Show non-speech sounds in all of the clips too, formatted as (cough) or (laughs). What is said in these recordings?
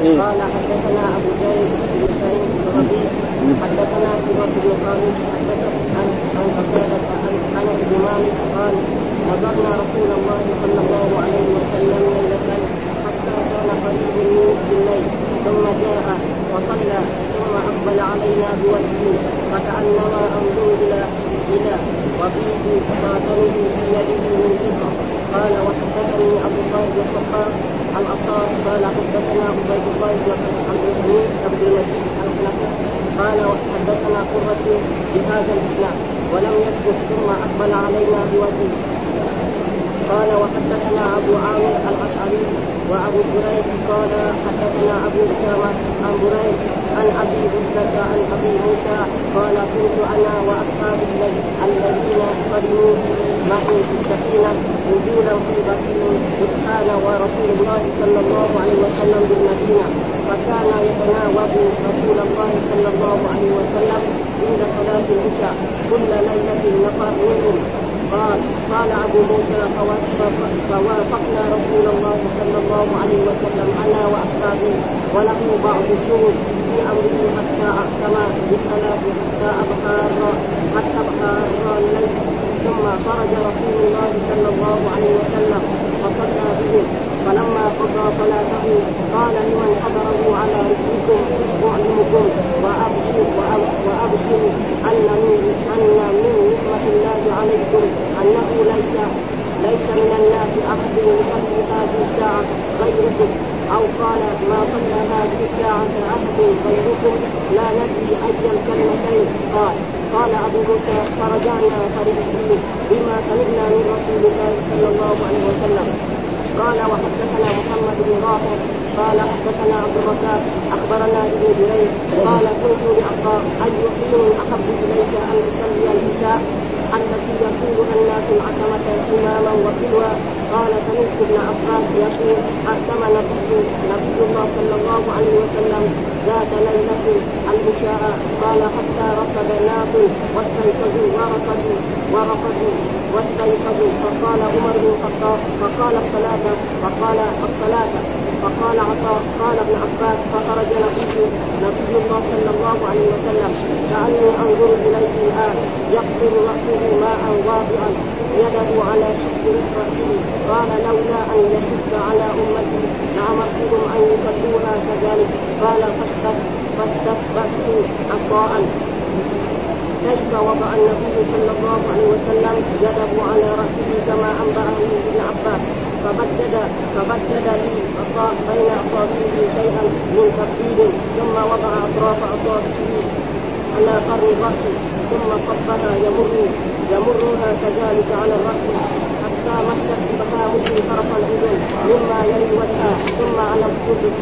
قال حدثنا أبو زيد بن سعيد بن ربيع حدثنا كبر بن خالد حدثنا عن عن قتادة عن انس بن مالك قال نظرنا رسول الله صلى الله عليه وسلم ليلة حتى كان قريب من الليل ثم جاء وصلى ثم اقبل علينا بوجهه فكانما انظر إلى إلى وفيه خاتمه في يده من فضه قال وحدثني عبد الله بن الصخار عن عطاء قال حدثنا عبيد الله بن عبد الحميد عبد المجيد الحنفي قال وحدثنا قرة بهذا الإسلام ولم يسكت ثم أقبل علينا بوجهه. قال وحدثنا أبو عامر الأشعري وأبو بريد قال حدثنا أبو أسامة عن بريد عن أبي بكر عن أبي موسى قال كنت أنا وأصحابي الذين قدموا معي في السفينة نزولا في بكر كان ورسول الله صلى الله عليه وسلم بالمدينة فكان يتناوب رسول الله صلى الله عليه وسلم عند صلاة العشاء كل نفر منهم قال قال أبو موسى فوافقنا رسول الله صلى الله عليه وسلم أنا وأصحابي وله بعض الشهود. في امره حتى احكم بالصلاه حتى ابحار حتى ابحار الليل ثم خرج رسول الله صلى الله عليه وسلم فصلى بهم فلما قضى صلاته قال لمن حضره على رسلكم اعلمكم وابشر وابشر أن من ان من نعمه الله عليكم أنه ليس ليس من الناس أحد يصلي هذه الساعة غيركم. أو قال ما صلى هذه الساعة احد غيركم لا ندري أي الكلمتين. قال قال أبو موسى فرجعنا فرحين بما سمعنا من رسول الله صلى الله عليه وسلم. قال وحدثنا محمد بن رافع. قال حدثنا عبد الرزاق. أخبرنا ابن جريج. قال قلت لعطاء أي حين أحب إليك أن تصلي العشاء التي يقول الناس العتمة إماما وكلوا. قال سمعت ابن عباس يقول أعتم نبي نبي الله صلى الله عليه وسلم ذات ليلة العشاء. قال حتى ركب ناس واستيقظوا ورقدوا ورقدوا واستيقظوا. فقال عمر بن الخطاب فقال الصلاة فقال الصلاة. فقال عطاء قال ابن عباس فخرج نبي نبي الله صلى الله عليه وسلم كأني أنظر إليه الآن. يقتل رأسه ماء واضعا يده على شق رأسه قال لولا أن يشد على أمتي لأمرتهم أن يصلوها كذلك. قال فاستثبت عطاء. كيف وضع النبي صلى الله عليه وسلم يده على رأسه كما أنبأه ابن عباس؟ فبدد فبدد لي بين أصابعه شيئا من تبديل ثم وضع أطراف أصابعه على قرن الرأس ثم صبها يمر يمرها كذلك على الرأس. حتى مست بفهمه طرف الأذن مما يلي وجهه ثم على الصدق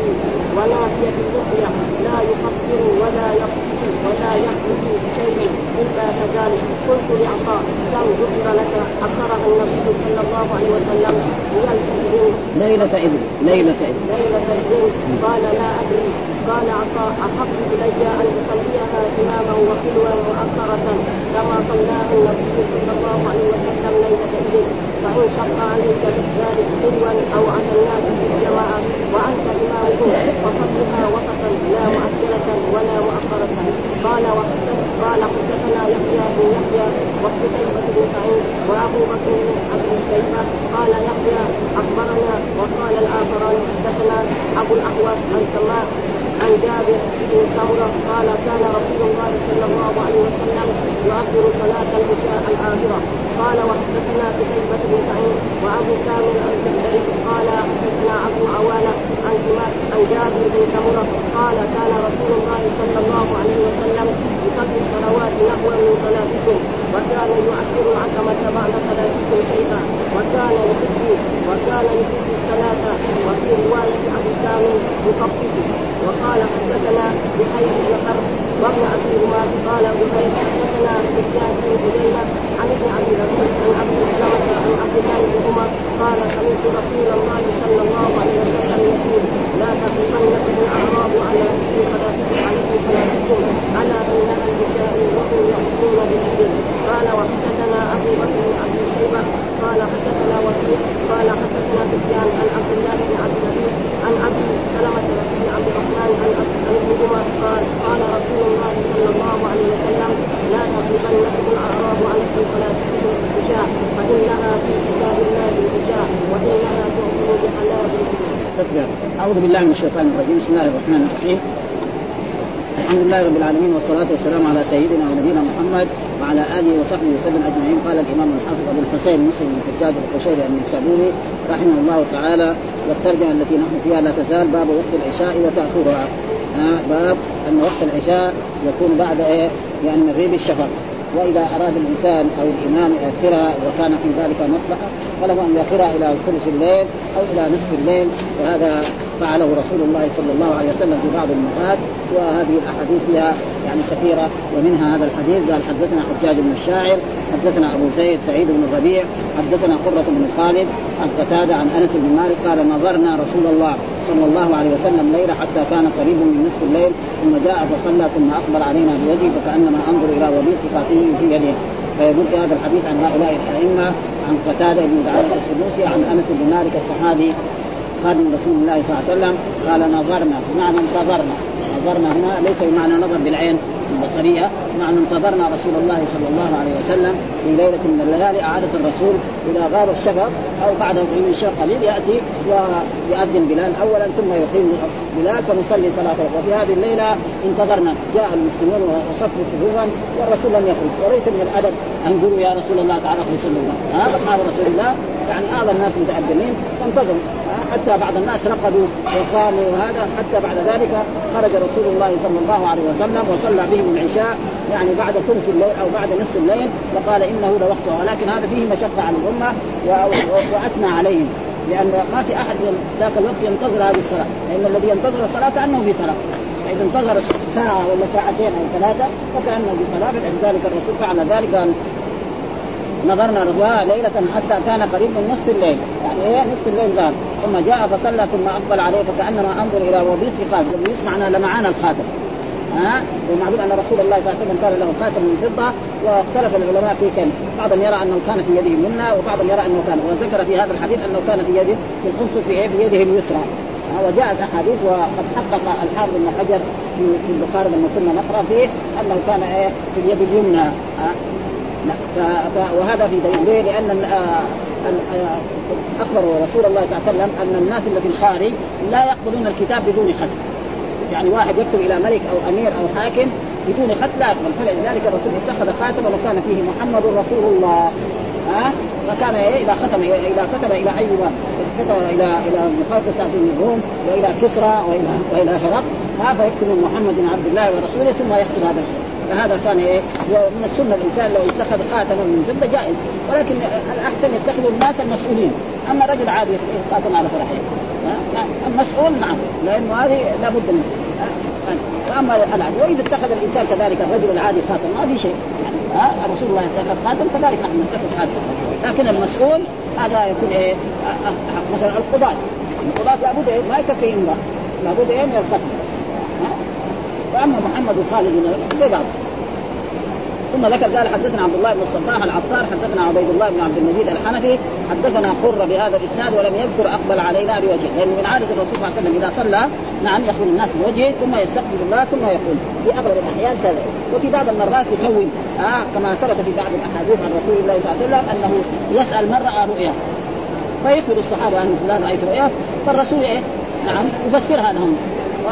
ونافية اللحية لا يقصر ولا يقصر ولا يحدث بشيء إلا كذلك. قلت لعطاء كم ذكر لك؟ أقرها النبي صلى الله عليه وسلم هي الإذن ليلة إذن ليلة إذن ليلة الإذن قال لا أدري. قال عطاء أحب إلي أن أصليها إماما وحلوا مؤخرة كما صلاها النبي صلى الله عليه وسلم ليلة إذن فإن شق عليك ذلك حلوا أو الناس في الجماعة وأنت إمامهم فصلها وسطا لا مؤجلة ولا مؤخرة. قال قال حدثنا يحيى بن يحيى وقتيبة بن سعيد وأبو بكر بن أبي شيبة قال يحيى أخبرنا وقال الآخران حدثنا أبو الأحوص عن سماء عن جابر بن سمرة قال كان رسول الله صلى الله عليه وسلم يؤخر صلاة العشاء الآخرة. قال وحدثنا قتيبة بن سعيد وأبو كامل الجحدري قال حدثنا أبو عوانة عن سماء عن جابر بن سمرة قال كان رسول الله صلى الله عليه وسلم يصلي الصلوات نحو من صلاتكم وكان يؤخر العتمة بعد صلاتكم شيئا وكان يحب وكان يحب الصلاة وفي رواية أبي كامل يخفف. وقال حدثنا بحيث بن وابن رماد قال بحيث حدثنا سفيان بن عن ابن أبي عبد الله بن عمر قال سمعت رسول الله صلى الله عليه وسلم يقول لا تقفنك الأعراب عنكم ذكري فلا عليه على انها النساء وهم يقولون بالاذن قال وحدثنا ابو بن ابي شيبه قال حدثنا وكيع قال حدثنا سفيان عن عبد الله بن عبد العزيز عن ابي سلمه بن عبد الرحمن عن ابن عمر قال قال رسول الله صلى الله عليه وسلم لا تقفنك الاعراب على ذكري فإنها في كتاب الله وإنها تؤمن بحلاوه أعوذ بالله من الشيطان الرجيم. بسم الله الرحمن الرحيم. الحمد لله رب العالمين والصلاة والسلام على سيدنا ونبينا محمد وعلى آله وصحبه وسلم أجمعين. قال الإمام الحافظ أبو الحسين مسلم بن حجاج القشيري النسابوري رحمه الله تعالى والترجمة التي نحن فيها لا تزال باب وقت العشاء وتأخرها. باب أن وقت العشاء يكون بعد إيه؟ يعني مغيب الشفق. وإذا أراد الإنسان أو الإمام يؤخرها وكان في ذلك مصلحة فله أن يؤخرها إلى ثلث الليل أو إلى نصف الليل وهذا فعله رسول الله صلى الله عليه وسلم في بعض المرات وهذه الأحاديث فيها يعني كثيرة ومنها هذا الحديث قال حدثنا حجاج بن الشاعر حدثنا أبو زيد سعيد بن الربيع حدثنا قرة بن خالد عن قتادة عن أنس بن مالك قال نظرنا رسول الله صلى الله عليه وسلم ليله حتى كان قريب من نصف الليل ثم جاء فصلى ثم أقبل علينا بوجهه فكأنما أنظر إلى وبيس قاتله في يده. فيرد هذا الحديث عن هؤلاء الأئمة عن قتادة بن دعوة السدوسي عن أنس بن مالك الصحابي خادم رسول الله صلى الله عليه وسلم قال نظرنا بمعنى انتظرنا. نظرنا هنا ليس بمعنى نظر بالعين البصرية معنى انتظرنا رسول الله صلى الله عليه وسلم في ليلة من الليالي أعادة الرسول إلى غار الشفق أو بعد من شهر قليل يأتي ويؤذن بلال اولا ثم يقيم بلال فنصلي صلاه وفي هذه الليلة انتظرنا. جاء المسلمون وصفوا صفوفا والرسول لم يخرج. وليس من الأدب أن يا رسول الله تعالى اخرج صلى الله هذا أصحاب رسول الله يعني اعظم الناس متأدبين فانتظروا. حتى بعض الناس رقدوا وقاموا وهذا حتى بعد ذلك خرج رسول الله صلى الله عليه وسلم وصلى بهم العشاء يعني بعد ثلث الليل أو بعد نصف الليل وقال إنه لوقتها ولكن هذا فيه مشقة على الأمة وأثنى عليهم لأن ما في أحد ذاك الوقت ينتظر هذه الصلاة. لأن الذي ينتظر الصلاة كأنه في صلاة. فإذا انتظر ساعة ولا ساعتين أو ثلاثة فكأنه في صلاة. فلذلك الرسول فعل ذلك نظرنا رضوها ليلة حتى كان قريب من نصف الليل. يعني إيه نصف الليل قال ثم جاء فصلى ثم أقبل عليه فكأنما أنظر إلى وبيس خاتم وبيس معناه لمعان الخاتم ها؟ ومعلوم أن رسول الله صلى الله عليه وسلم كان له خاتم من فضة واختلف العلماء في كم بعضهم يرى أنه كان في يده اليمنى وبعضهم يرى أنه كان وذكر في هذا الحديث أنه كان في يده في الخمس في, يده اليسرى. وجاءت أحاديث وقد حقق الحافظ بن حجر في البخاري لما كنا نقرأ فيه أنه كان إيه؟ في اليد اليمنى. وهذا في دليل. ليه؟ لأن اخبر رسول الله صلى الله عليه وسلم أن الناس اللي في الخارج لا يقبلون الكتاب بدون ختم يعني واحد يكتب إلى ملك أو أمير أو حاكم بدون خط لا يقبل. فلذلك الرسول اتخذ خاتما وكان فيه محمد رسول الله. ها؟ فكان إذا ختم إذا كتب إلى اي كتب إلى إلى مقاوقس بن الروم وإلى كسرى والى وإلى هرقل فيكتب محمد عبد الله ورسوله ثم يختم هذا الشيء. فهذا كان إيه؟ ومن السنة الإنسان لو اتخذ خاتما من فضه جائز. ولكن الأحسن يتخذ الناس المسؤولين. أما رجل عادي خاتم على فرحه. المسؤول نعم. لأنه هذه لابد منه. واما العادي وإذا اتخذ الإنسان كذلك الرجل العادي خاتم ما في شيء. يعني ها؟ رسول الله اتخذ خاتم كذلك نحن نتخذ خاتم. لكن المسؤول هذا يكون إيه؟ مثلا القضاة. القضاة لابد إيه؟ ما يكفي امرأة لابد إيه؟ من الختم وأما محمد وخالد بعض. ثم ذكر قال حدثنا عبد الله بن الصباح العطار حدثنا عبيد الله بن عبد المجيد الحنفي حدثنا قر بهذا الإسناد ولم يذكر أقبل علينا بوجهه لأن من عادة الرسول صلى الله عليه وسلم إذا صلى نعم يقول الناس بوجهه ثم يستقبل الله ثم يقول. في أغلب الأحيان كذا. وفي بعض المرات يكون آه كما ثبت في بعض الأحاديث عن رسول الله صلى الله عليه وسلم أنه يسأل من رأى رؤيا. فيخبر الصحابة عن فلان رأيت رؤيا فالرسول إيه؟ نعم يفسرها لهم.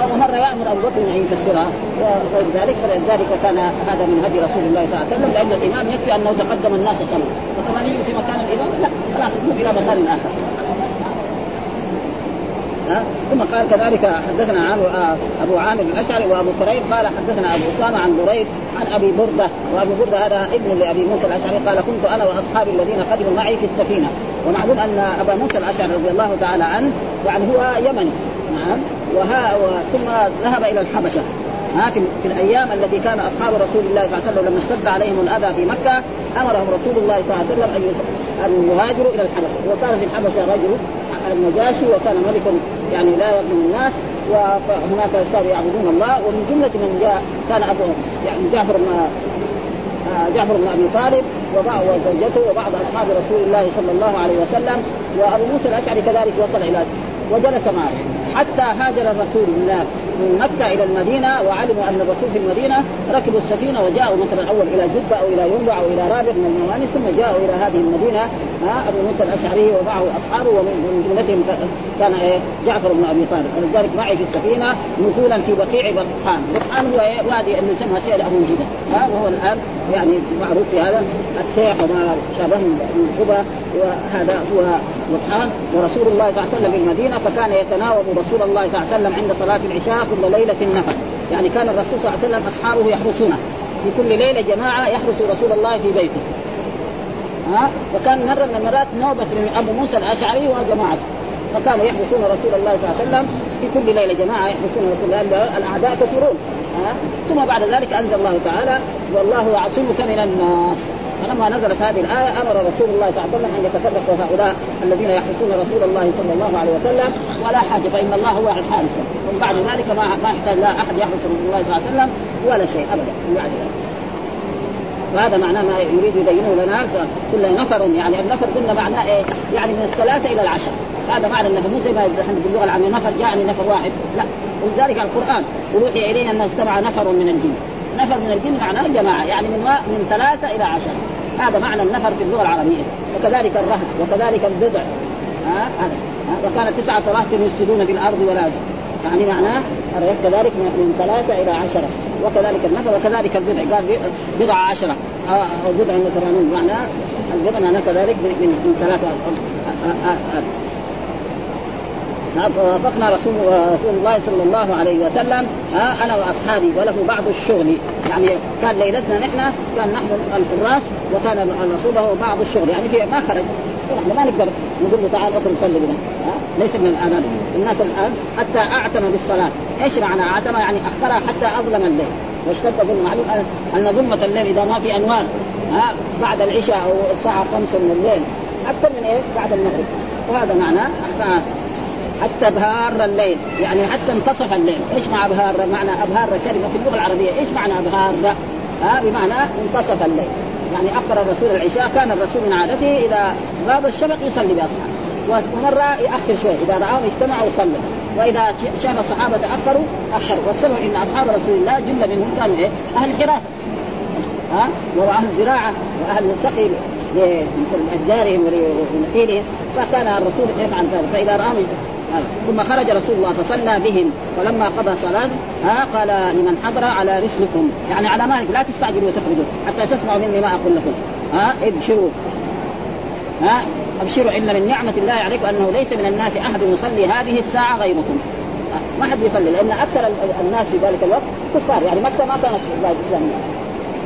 ومره يامر أبو بكر إن يفسرها وغير ذلك فلذلك كان هذا من هدي رسول الله صلى الله عليه وسلم لأن الإمام يكفي أنه تقدم الناس صلاه فطبعا يجي في مكان الإمام لا خلاص يذهب إلى مكان آخر. ها؟ ثم قال كذلك حدثنا عن أبو عامر الاشعري وأبو كريب قال حدثنا أبو أسامة عن بريد عن أبي بردة وأبو بردة هذا ابن لأبي موسى الأشعري قال كنت أنا وأصحابي الذين قدموا معي في السفينة. ومعلوم أن أبا موسى الأشعري رضي الله تعالى عنه يعني هو يمني. نعم. وها ثم ذهب إلى الحبشة. ها في, في الأيام التي كان أصحاب رسول الله صلى الله عليه وسلم لما اشتد عليهم الأذى في مكة أمرهم رسول الله صلى الله عليه وسلم أن أن يهاجروا إلى الحبشة. وكان في الحبشة رجل النجاشي وكان ملك يعني لا يظلم الناس وهناك صاروا يعبدون الله ومن جملة من جاء كان أبو يعني جعفر بن جعفر بن أبي طالب وزوجته وبعض أصحاب رسول الله صلى الله عليه وسلم وأبو موسى الأشعري كذلك وصل إلى وجلس معه. حتى هاجر الرسول من مكة إلى المدينة وعلموا أن الرسول في المدينة ركبوا السفينة وجاءوا مثلا اول إلى جده أو إلى ينبع أو إلى رابغ من الموانئ ثم جاءوا إلى هذه المدينة ها أبو موسى الأشعري ومعه أصحابه ومن جملتهم كان إيه جعفر بن أبي طالب ولذلك معي في السفينة نزولا في بقيع بطحان، بطحان هو إيه؟ وادي اللي يسمى سير أبو جده ها وهو الآن يعني معروف في هذا السيح وما شابه من الخبى وهذا هو بطحان ورسول الله صلى الله عليه وسلم في المدينة فكان يتناوب رسول الله صلى الله عليه وسلم عند صلاة العشاء كل ليلة نفر يعني كان الرسول صلى الله عليه وسلم أصحابه يحرسونه. في كل ليلة جماعة يحرس رسول الله في بيته. ها؟ وكان مرة من المرات نوبة من أبو موسى الأشعري وجماعته. فكانوا يحرسون رسول الله صلى الله عليه وسلم في كل ليلة جماعة يحرسون رسول الله. الأعداء كثيرون. ثم بعد ذلك أنزل الله تعالى والله يعصمك من الناس. فلما نزلت هذه الآية أمر رسول الله صلى الله عليه وسلم أن يتفرقوا هؤلاء الذين يحرسون رسول الله صلى الله عليه وسلم ولا حاجة فإن الله هو الحارس. ومن بعد ذلك ما ما يحتاج لا أحد يحرس رسول الله صلى الله عليه وسلم ولا شيء أبدا. من بعد ذلك وهذا معناه ما يريد يبينه لنا كل نفر. يعني النفر قلنا معناه إيه؟ يعني من الثلاثة إلى العشر. هذا معنى النفر مو زي ما إحنا باللغة العاميه نفر جاءني نفر واحد. لا. ولذلك القرآن وروحي إليه أنه استمع نفر من الجن. نفر من الجن معناه جماعة يعني من من ثلاثة إلى عشر. هذا معنى النفر في اللغة العربية. وكذلك الرهط وكذلك البضع ها؟ هذا. وكان تسعة رهط يفسدون في الأرض ولا يعني معناه كذلك من ثلاثة إلى عشرة. وكذلك النفر وكذلك البضع قال بضع عشرة. أو بضع وثمانون معناه البضع معناه كذلك من, ثلاثة. نعم. ووافقنا رسول رسول الله صلى الله عليه وسلم أنا وأصحابي وله بعض الشغل. يعني كان ليلتنا نحن كان نحن الحراس وكان الرسول له بعض الشغل. يعني في ما خرج. نحن ما نقدر نقول له تعال اصل صلي بنا ليس من الآداب. الناس الآن حتى اعتم بالصلاة. إيش معنى اعتم يعني اخرها حتى أظلم الليل. واشتد ظلم. معلوم أن ظلمه الليل إذا ما في أنوار ها بعد العشاء أو الساعة 5 من الليل. أكثر من إيه؟ بعد المغرب. وهذا معناه حتى ابهار الليل. يعني حتى انتصف الليل. إيش مع ابهار معنى أبهار كلمة في اللغة العربية. إيش معنى أبهار؟ ها بمعنى انتصف الليل. يعني اخر الرسول العشاء كان الرسول من عادته إذا غاب الشفق يصلي بأصحابه. ومرة يأخر شوي. إذا رآهم اجتمعوا صلوا. وإذا شاف الصحابة تأخروا أخروا. والسبب ان أصحاب رسول الله. جملة منهم كانوا إيه؟ أهل حراسة. ها؟ واهل زراعة وأهل سقي لاشجارهم ونخيلهم فكان الرسول يفعل ذلك. فإذا رآهم ثم خرج رسول الله فصلى بهم. فلما قضى صلاة ها قال لمن حضر على رسلكم يعني على مالك لا تستعجلوا وتخرجوا حتى تسمعوا مني ما أقول لكم. ها ابشروا. ها ابشروا. إن من نعمة الله عليكم أنه ليس من الناس أحد يصلي هذه الساعة غيركم. ما حد يصلي لأن أكثر الناس في ذلك الوقت كفار. يعني مكة ما كانت في البلاد الاسلاميه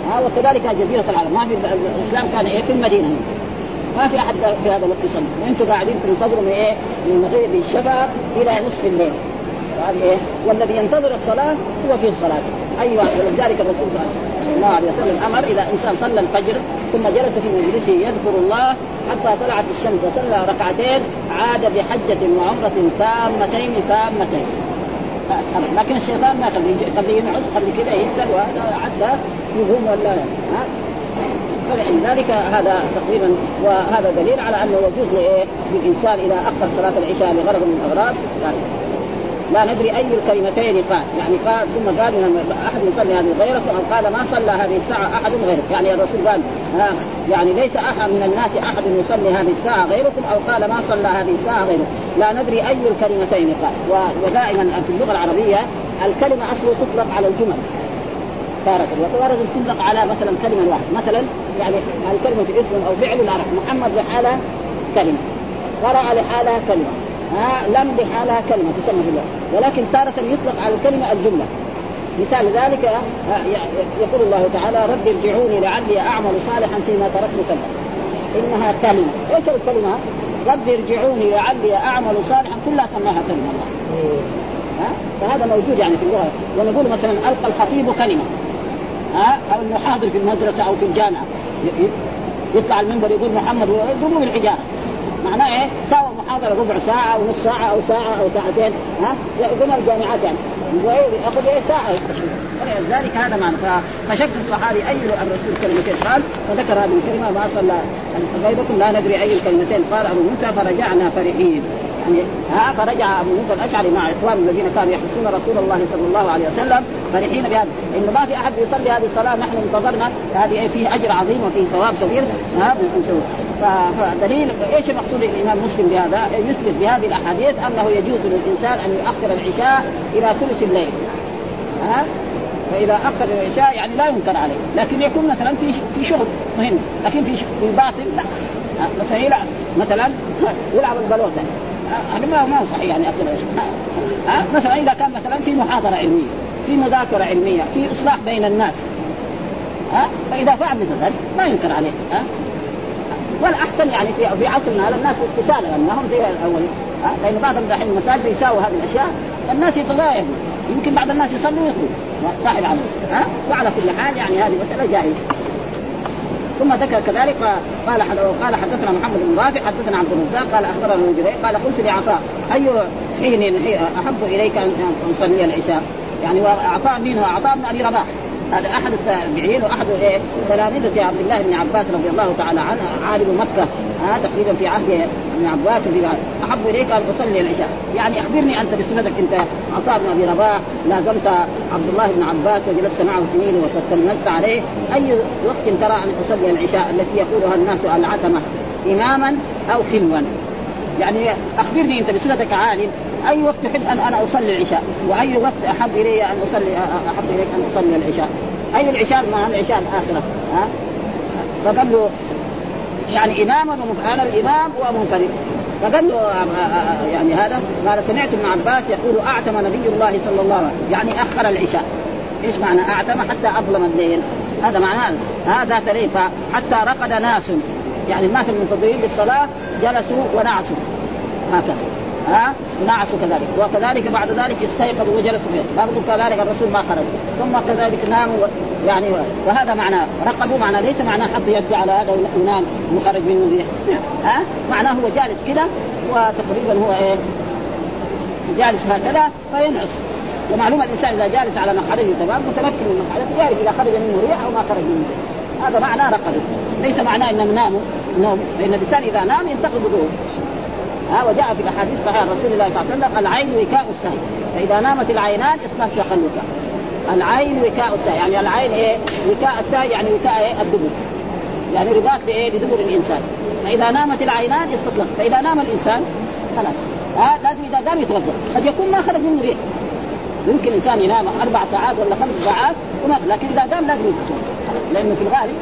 ها وكذلك جزيرة العرب. ما في الإسلام كان إيه؟ في المدينة. ما في أحد في هذا الوقت يصلي. وأنتم قاعدين تنتظروا من إيه؟ من مغيب الشفق إلى نصف الليل. وهذه إيه؟ والذي ينتظر الصلاة هو في الصلاة. أيوه ولذلك الرسول صلى الله عليه وسلم أمر إذا إنسان صلى الفجر ثم جلس في مجلسه يذكر الله حتى طلعت الشمس وصلى ركعتين عاد بحجة وعمرة تامتين تامتين. لكن الشيطان ما يخليه يخليه ينعس قبل كذا يسال وهذا عدى يقوم ولا ها؟ فلذلك هذا تقريبا وهذا دليل على انه يجوز للإنسان اذا اخر صلاة العشاء لغرض من الأغراض. يعني لا ندري أي الكلمتين قال يعني قال ثم قال من أحد يصلي هذه غيرك أو قال ما صلى هذه الساعة أحد غيرك يعني الرسول قال ها يعني ليس أحد من الناس أحد يصلي هذه الساعة غيركم أو قال ما صلى هذه الساعة غيركم لا ندري أي الكلمتين قال ودائما في اللغة العربية الكلمة اصله تطلق على الجمل. تارة وتارة تطلق على مثلا كلمة واحدة. مثلا يعني الكلمة اسم أو فعل العرب محمد لحالة كلمة. قرأ لحالها كلمة. ها لم لحالها كلمة تسمى في اللغة ولكن تارة يطلق على الكلمة الجملة. مثال ذلك يقول الله تعالى رب ارجعوني لعلي أعمل صالحا فيما تركت كلمة. إنها كلمة. إيش الكلمة؟ رب ارجعوني لعلي أعمل صالحا. كلها سماها كلمة. الله ها فهذا موجود يعني في اللغة. ونقول مثلا ألقى الخطيب كلمة. ها؟ أو إنه حاضر في المدرسة أو في الجامعة. يطلع المنبر يقول محمد ويضربوا بالحجارة. معناه إيه؟ ساوى محاضرة ربع ساعة أو نص ساعة أو ساعة أو ساعتين ها؟ يقولون الجامعات يعني ياخذ إيه؟ ساعة ولذلك هذا معنى. فشك الصحابي أي الرسول كلمتين؟ قال فذكر هذه الكلمة ما صلى غيركم لا ندري أي الكلمتين. قال أبو موسى فرجعنا فرحين. ها فرجع أبو موسى الأشعري مع إخوانه الذين كانوا يحرسون رسول الله صلى الله عليه وسلم فرحين بهذا. انه ما في أحد يصلي هذه الصلاة نحن انتظرنا. هذه فيه أجر عظيم وفيه ثواب كبير. ها فدليل إيش المقصود الإمام مسلم بهذا؟ يثبت بهذه الأحاديث أنه يجوز للإنسان أن يؤخر العشاء إلى ثلث الليل. ها؟ فإذا أخر العشاء يعني لا ينكر عليه. لكن يكون مثلا في في شغل مهم. لكن في في باطل لا. مثلا يلعب مثلا (laughs) يلعب البلوتة. هذا ما ما صحيح يعني العشاء ها؟ مثلا إذا كان مثلا في محاضرة علمية في مذاكرة علمية في إصلاح بين الناس. ها؟ فإذا فعل مثل ذلك ما ينكر عليه. ها؟ والأحسن يعني في في عصرنا هذا الناس كسالى يعني ما هم زي الاولين لأن بعض الحين المساجد يساووا هذه الأشياء الناس يتغيروا يمكن بعض الناس يصلوا ويصلوا. صاحب عمل. ها؟ وعلى كل حال يعني هذه مسألة جائزة. ثم ذكر كذلك قال قال حدثنا محمد بن رافع حدثنا عبد الرزاق قال أخبرنا ابن قال قلت لعطاء أي حين أحب إليك أن أصلي العشاء؟ يعني وعطاء مين هو عطاء بن أبي رباح. هذا أحد التابعين وأحد إيه تلامذه عبد الله بن عباس رضي الله تعالى عنه عالم مكة. ها تقريبا في عهد ابن عباس في أحب إليك أن تصلي العشاء. يعني أخبرني أنت بسنتك أنت عطاء بن ابي رباح لازمت عبد الله بن عباس وجلست معه سنين وتلمذت عليه. أي وقت ترى أن تصلي العشاء التي يقولها الناس العتمة؟ اماما أو خلوا؟ يعني أخبرني أنت بصفتك عالم. أي وقت تحب أن أنا أصلي العشاء؟ وأي وقت أحب إلي أن أصلي أحب إليك أن أصلي العشاء؟ أي العشاء مع العشاء الآخرة؟ ها؟ فقال له يعني اماما أنا الإمام ومنفرد فقال له آه، آه، آه، يعني هذا؟ قال سمعت ابن عباس يقول أعتم نبي الله صلى الله عليه وسلم. يعني أخر العشاء. إيش معنى أعتم؟ حتى أظلم الليل. هذا معناه هذا ذات حتى رقد ناس. يعني الناس المنتظرين للصلاة جلسوا ونعسوا. هكذا. ها؟ نعسوا كذلك. وكذلك بعد ذلك استيقظوا وجلسوا فيه برضو كذلك الرسول ما خرج. ثم كذلك ناموا يعني وهذا معناه رقدوا معناه ليس معناه حط يده على هذا وينام وخرج منه ريح ها؟ معناه هو جالس كذا وتقريبا هو إيه؟ جالس هكذا فينعس. ومعلومه الإنسان إذا جالس على مقعده تمام؟ متمكن من مقعدته يعرف إذا خرج منه ريح أو ما خرج منه. هذا معناه رقدوا ليس معناه إنهم ناموا. نوم لأن الإنسان إذا نام ينتقل بدون ها وجاء في الأحاديث صحيحة. رسول الله صلى الله عليه وسلم العين وكاء السهل فإذا نامت العينان أصبحت تخلقا العين وكاء السهل يعني العين إيه؟ وكاء السهل يعني وكاء إيه؟ الدبر. يعني رباط بإيه؟ بدبر الإنسان. فإذا نامت العينان استطلق فإذا نام الإنسان خلاص. ها لازم إذا قام يتوضأ. قد يكون ما خرج منه ريح يمكن إنسان ينام أربع ساعات ولا خمس ساعات وما لكن إذا قام لازم يتوضأ. لأنه في الغالب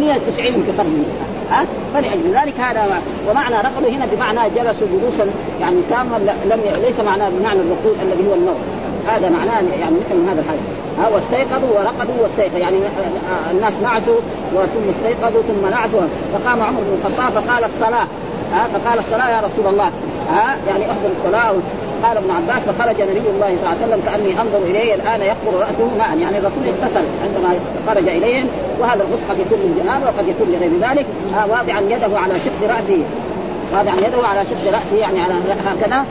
190 يمكن خرج منه ها؟ فلأجل ذلك هذا ومعنى رقدوا هنا بمعنى جلسوا جلوسا يعني تاما لم ليس معناه بمعنى الركود الذي هو النوم. هذا معناه يعني مثل هذا الحديث. ها واستيقظوا ورقدوا واستيقظوا يعني الناس نعسوا ثم استيقظوا ثم نعسوا. فقام عمر بن الخطاب فقال الصلاة. ها فقال الصلاة يا رسول الله. ها يعني احضر الصلاة. قال ابن عباس فخرج نبي الله صلى الله عليه وسلم كأني أنظر إليه الآن يقبر رأسه ماء يعني الرسول اغتسل عندما خرج إليهم وهذا الغسل قد يكون للجنابه وقد يكون لغير ذلك. واضعا يده على شق رأسه. واضعا يده على شق رأسه يعني على هكذا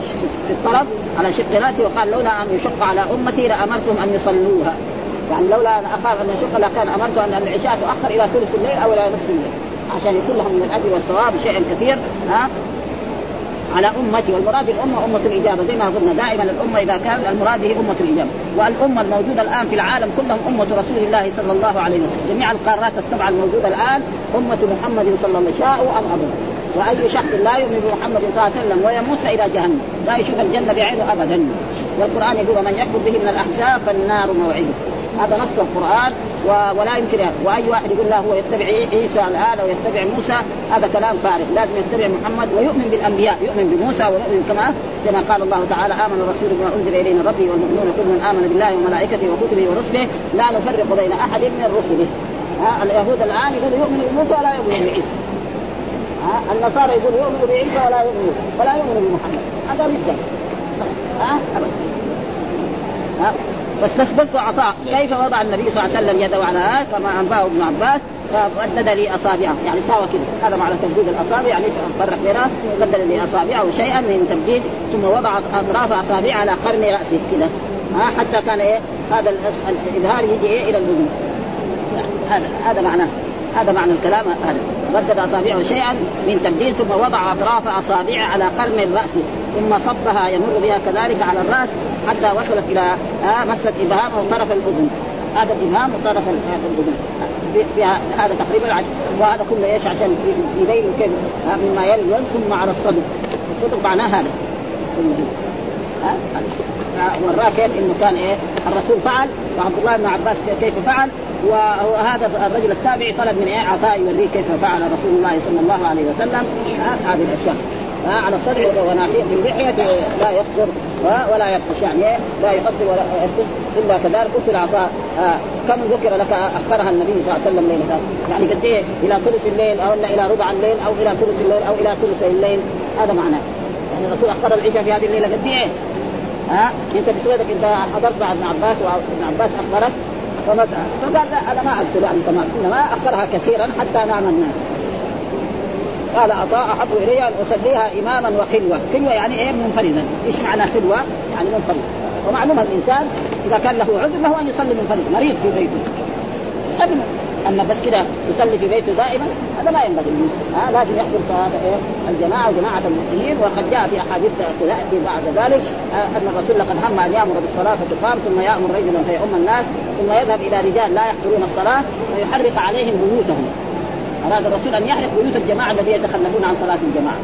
في الطرف على شق رأسه. وقال لولا أن يشق على أمتي لأمرتهم أن يصلوها. يعني لولا أن أخاف أن يشق لكان أمرت أن العشاء تؤخر إلى ثلث الليل أو إلى نصف الليل. عشان يكون لهم من الأجر والثواب شيء كثير. ها على أمتي والمراد الأمة أمة الإجابة زي ما قلنا دائما الأمة إذا كان المراد هي أمة الإجابة. والأمة الموجودة الآن في العالم كلهم أمة رسول الله صلى الله عليه وسلم. جميع القارات السبعة الموجودة الآن أمة محمد صلى الله عليه وسلم. شاءوا أم ابوا وأي شخص لا يؤمن بمحمد صلى الله عليه وسلم ويموت فإلى جهنم. لا يشوف الجنة بعينه ابدا. والقرآن يقول من يكفر به من الأحزاب فالنار موعده. هذا نص القرآن. ولا يمكن وأي واحد يقول لا هو يتبع عيسى الان أو يتبع موسى هذا كلام فارغ. لازم يتبع محمد ويؤمن بالأنبياء يؤمن بموسى ويؤمن كما كما قال الله تعالى آمن الرسول بما أنزل إليه من ربه والمؤمنون كل من آمن بالله وملائكته وكتبه ورسله. لا نفرق بين أحد من رسله اليهود الآن يقولوا يؤمن بموسى ولا يؤمن بعيسى. النصارى يقولوا يؤمن بعيسى ولا يؤمن ولا يؤمن بمحمد. هذا ردة. ها أبدا. واستثبت عطاء كيف وضع النبي صلى الله عليه وسلم يده على هذا؟ كما أنبأه ابن عباس فبدد لي أصابعه. يعني ساوى كذا. هذا معنى تبديد الأصابع. يعني فرق بينها بدل لي أصابعه شيئا من تبديد ثم وضع أطراف أصابعه على قرن رأسه كذا. ها؟ حتى كان إيه؟ هذا الإظهار يجي إيه؟ إلى الاذن هذا هذا معناه. هذا معنى الكلام هذا. ردد أصابعه شيئا من تبديل ثم وضع أطراف أصابعه على قرن الرأس. ثم صبها يمر بها كذلك على الرأس. حتى وصلت إلى آه مسلك إبهام أو طرف الأذن. هذا الابهام وطرف الأذن. هذا تقريبا العشر وهذا كله إيش؟ عشان يبين كيف مما يلي ثم على الصدر الصدر معناه هذا. وراء كيف إنه كان إيه؟ الرسول فعل وعبد الله بن عباس كيف فعل وهذا الرجل التابعي طلب من إيه؟ عطاء يوريه كيف فعل رسول الله صلى الله عليه وسلم. هذه الأشياء. على الصدر وناحيه اللحيه لا يقصر. ولا يبقش يعني لا يقصر ولا يبقش إلا كذلك قلت العطاء. آه كم ذكر لك أخرها النبي صلى الله عليه وسلم ليلة؟ يعني قد إيه؟ إلى ثلث الليل أو إلى ربع الليل أو إلى ثلث الليل أو إلى ثلث الليل. هذا معناه يعني الرسول أخر العشاء في هذه الليلة قد إيه؟ ها؟ أنت بسويتك أنت حضرت مع ابن عباس وابن عباس فمتى؟ فقال لا أنا ما اذكر يعني تمام إنما أخرها كثيرا حتى نام الناس. قال عطاء أحب إلي أن أصليها إماما وخلوة، خلوة يعني إيه؟ منفردا، إيش معنى خلوة؟ يعني منفرد، ومعلوم الإنسان إذا كان له عذر له أن يصلي منفرد، مريض في بيته. يصلي أما بس كده يصلي في بيته دائما هذا ما ينبغي. ها؟ لازم يحضر صلاة إيه؟ الجماعة وجماعة المسلمين. وقد جاء في أحاديث سيأتي بعد ذلك آه أن الرسول لقد هم أن يأمر بالصلاة فتقام ثم يأمر رجلا فيؤم الناس ثم يذهب إلى رجال لا يحضرون الصلاة ويحرق عليهم بيوتهم. أراد الرسول أن يحرق بيوت الجماعة الذين يتخلفون عن صلاة الجماعة.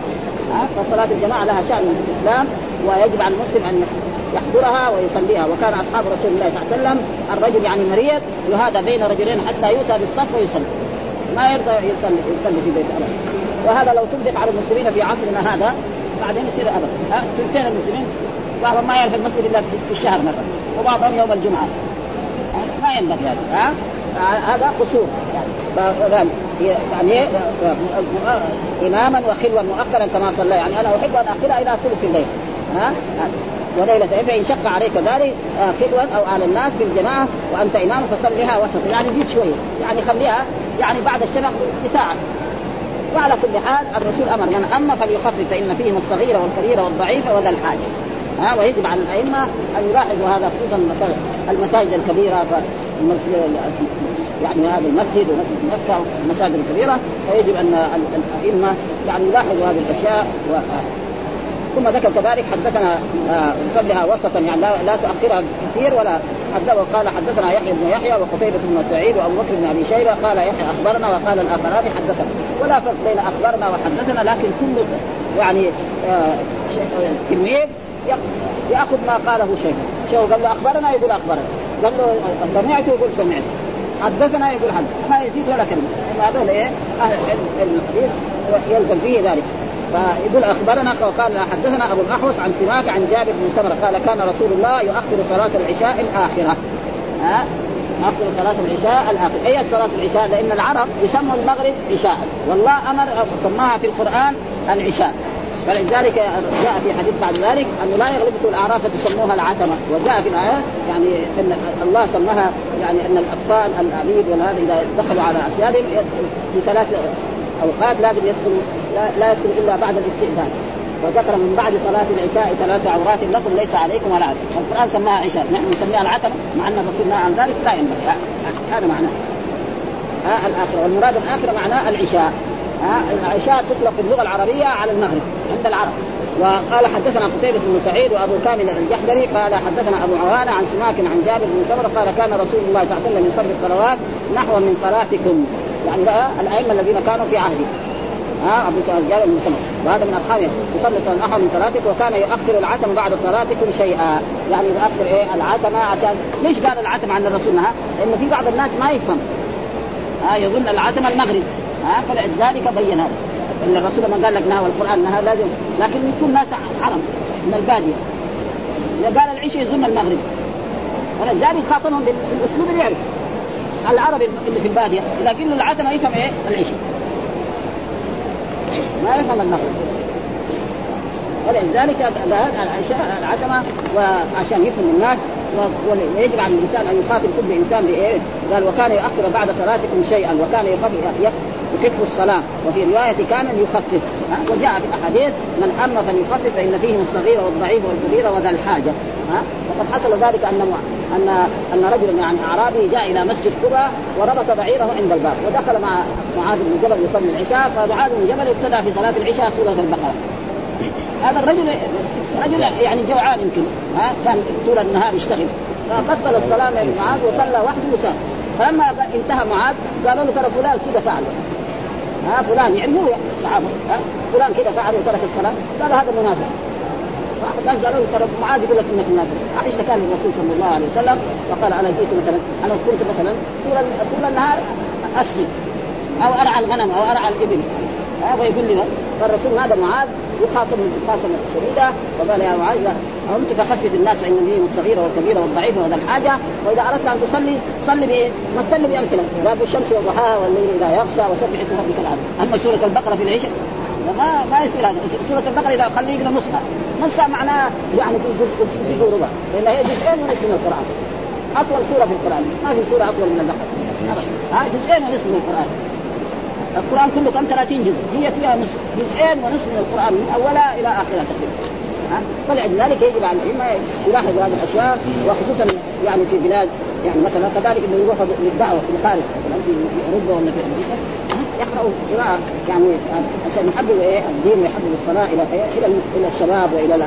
ها؟ فصلاة الجماعة لها شأن في الإسلام ويجب على المسلم أن يحضرها ويصليها. وكان أصحاب رسول الله صلى الله عليه وسلم الرجل يعني مريض يهادى بين رجلين حتى يؤتى بالصف ويصلي. ما يرضى يصلي يصلي في بيت ابدا. وهذا لو طبق على المسلمين في عصرنا هذا بعدين يصير ابدا. ها؟ ثلثين المسلمين. بعضهم ما يعرف المسجد إلا في الشهر مرة. وبعضهم يوم الجمعة. ما ينبغي هذا. ها؟ هذا قصور يعني يعني إماما وخلوا مؤخرا كما صلى. يعني أنا أحب أن اخرها إلى ثلث الليل. ها؟ وليلة فإن شق عليك ذلك خلوا أو على الناس في الجماعة وأنت إمام فصليها وسط. يعني زيد شوية يعني خليها يعني بعد الشفق بساعة. وعلى كل حال الرسول أمر. من أما فليخفف فإن فيهم الصغير والكبير والضعيف وذا الحاج ها؟ ويجب على الأئمة أن يلاحظوا هذا خصوصا المساجد الكبيرة يعني هذا المسجد ومسجد مكة والمساجد الكبيرة فيجب أن الأئمة يعني يلاحظوا هذه الأشياء و... ثم ذكر كذلك حدثنا نصليها آه وسطا يعني لا, لا تؤخرها كثير ولا حدثه قال حدثنا يحيى بن يحيى وقتيبة بن سعيد وأبو بكر بن أبي شيبة قال يحيى أخبرنا وقال الآخران حدثنا. ولا فرق بين أخبرنا وحدثنا لكن كل يعني آه تلميذ يأخذ ما قاله شيخ. شيخ قال له أخبرنا يقول أخبرنا. قال له سمعت؟ يقول سمعت. حدثنا يقول حدث. ما يزيد ولا كلمة. هذول إيه أهل العلم الحديث يلزم فيه ذلك. فيقول أخبرنا وقال حدثنا أبو الأحوص عن سماك عن جابر بن سمرة قال كان رسول الله يؤخر صلاة العشاء الآخرة. ها؟ يؤخر صلاة العشاء الآخرة، أي صلاة العشاء؟ لأن العرب يسموا المغرب عشاء، والله أمر سماها في القرآن العشاء، فلذلك جاء في حديث بعد ذلك انه لا يغلبكم الأعراف فتسموها العتمة. وجاء في الايات يعني إن الله سماها يعني إن الأطفال العبيد وهذا إذا دخلوا على أسيادهم في ثلاث أوقات لازم يدخلوا لا, يدخل إلا بعد الاستئذان. وذكر من بعد صلاة العشاء ثلاث عورات لكم ليس عليكم ولا عليكم، القرآن سماها عشاء، نحن نسميها العتمة مع أن الرسول عن ذلك لا ينبغي، هذا معناه. ها الآخرة، والمراد الآخرة معناه العشاء، العشاء تطلق في اللغة العربية على المغرب عند العرب. وقال حدثنا قتيبة بن سعيد وأبو كامل الجحدري قال حدثنا أبو عوانة عن سماك عن جابر بن سمرة قال كان رسول الله صلى الله عليه وسلم يصلي الصلوات نحو من صلاتكم، يعني بقى الأئمة الذين كانوا في عهده. ها؟ أبو جابر بن سمرة. وهذا من أصحابه. يصلي نحو من صلاتكم وكان يؤخر العتم بعد صلاتكم شيئا. يعني يؤخر إيه؟ العتمه عشان ليش قال العتمه عن الرسول؟ نهى؟ لأنه في بعض الناس ما يفهم. ها؟ يظن العتمه المغرب. ها فلذلك بين هذا. إن الرسول لما قال لك نهى والقرآن نهى لازم لكن يكون ناس عرب من البادية. إذا قال العشاء يظن المغرب. ولذلك خاطبهم بالأسلوب اللي يعرف العربي اللي في البادية إذا قلنا العتمة يفهم إيه؟ العشاء. ما يفهم المغرب. ولذلك العتمة وعشان يفهم الناس ويجب على الإنسان أن يخاطب كل إنسان بإيه؟ قال وكان يؤخر بعد صلاتكم شيئا وكان يخفف الصلاة. وفي رواية كان يخفف. وجاء في الأحاديث من اما فليخفف فإن فيهم الصغير والضعيف والكبير وذا الحاجة. ها؟ وقد حصل ذلك أن ان أن رجلا يعني أعرابي جاء إلى مسجد قباء وربط بعيره عند الباب. ودخل مع معاذ بن جبل يصلي العشاء. فمعاذ بن جبل ابتدى في صلاة العشاء سورة البقرة. هذا الرجل رجل يعني جوعان يمكن. ها؟ كان طول النهار يشتغل. فبطل الصلاة من معاذ وصلى وحده وسار فلما انتهى معاذ قالوا له ترى فلان كذا فعل. ها فلان يعني هو صحابه ها فلان كذا فعل وترك الصلاة. قال هذا منافق. الناس قالوا له ترى معاذ يقول لك إنك منافق. عائشه كان الرسول صلى الله عليه وسلم وقال أنا جئت مثلا أنا كنت مثلا طول طول النهار اسقي أو أرعى الغنم أو أرعى الإبل. هذا يقول لي فالرسول هذا معاذ يخاصم مخاصمة شديدة وقال يا معاذ أمت فخفف الناس عند النبي الصغيرة والكبيرة والضعيفة وذا الحاجة. وإذا أردت أن تصلي صلي بإيه؟ مثل بأمثلة. باب الشمس وضحاها والليل إذا يغشى وسبح اسم ربك الأعلى. أما سورة البقرة في العشاء ما ما يصير هذا. سورة البقرة إذا خليه يقرأ نصها. نصها معناه يعني في جزء في جزء ربع. لأن هي جزئين ونصف من القرآن. أطول سورة في القرآن. ما في سورة أطول من البقرة. ها جزئين ونصف من القرآن. القرآن كله كم 30 جزء؟ هي فيها نصف جزئين ونصف من القرآن من أولها إلى آخرها تقريبا. فلذلك يجب على الأئمة يلاحظ هذه الأشياء وخصوصا يعني في بلاد يعني مثلا كذلك انه يروح للدعوة في الخارج مثلا في أوروبا ولا في أمريكا يقرأوا قراءة يعني عشان يحببوا إيه؟ الدين ويحببوا الصلاة إلى إلى إلى الشباب وإلى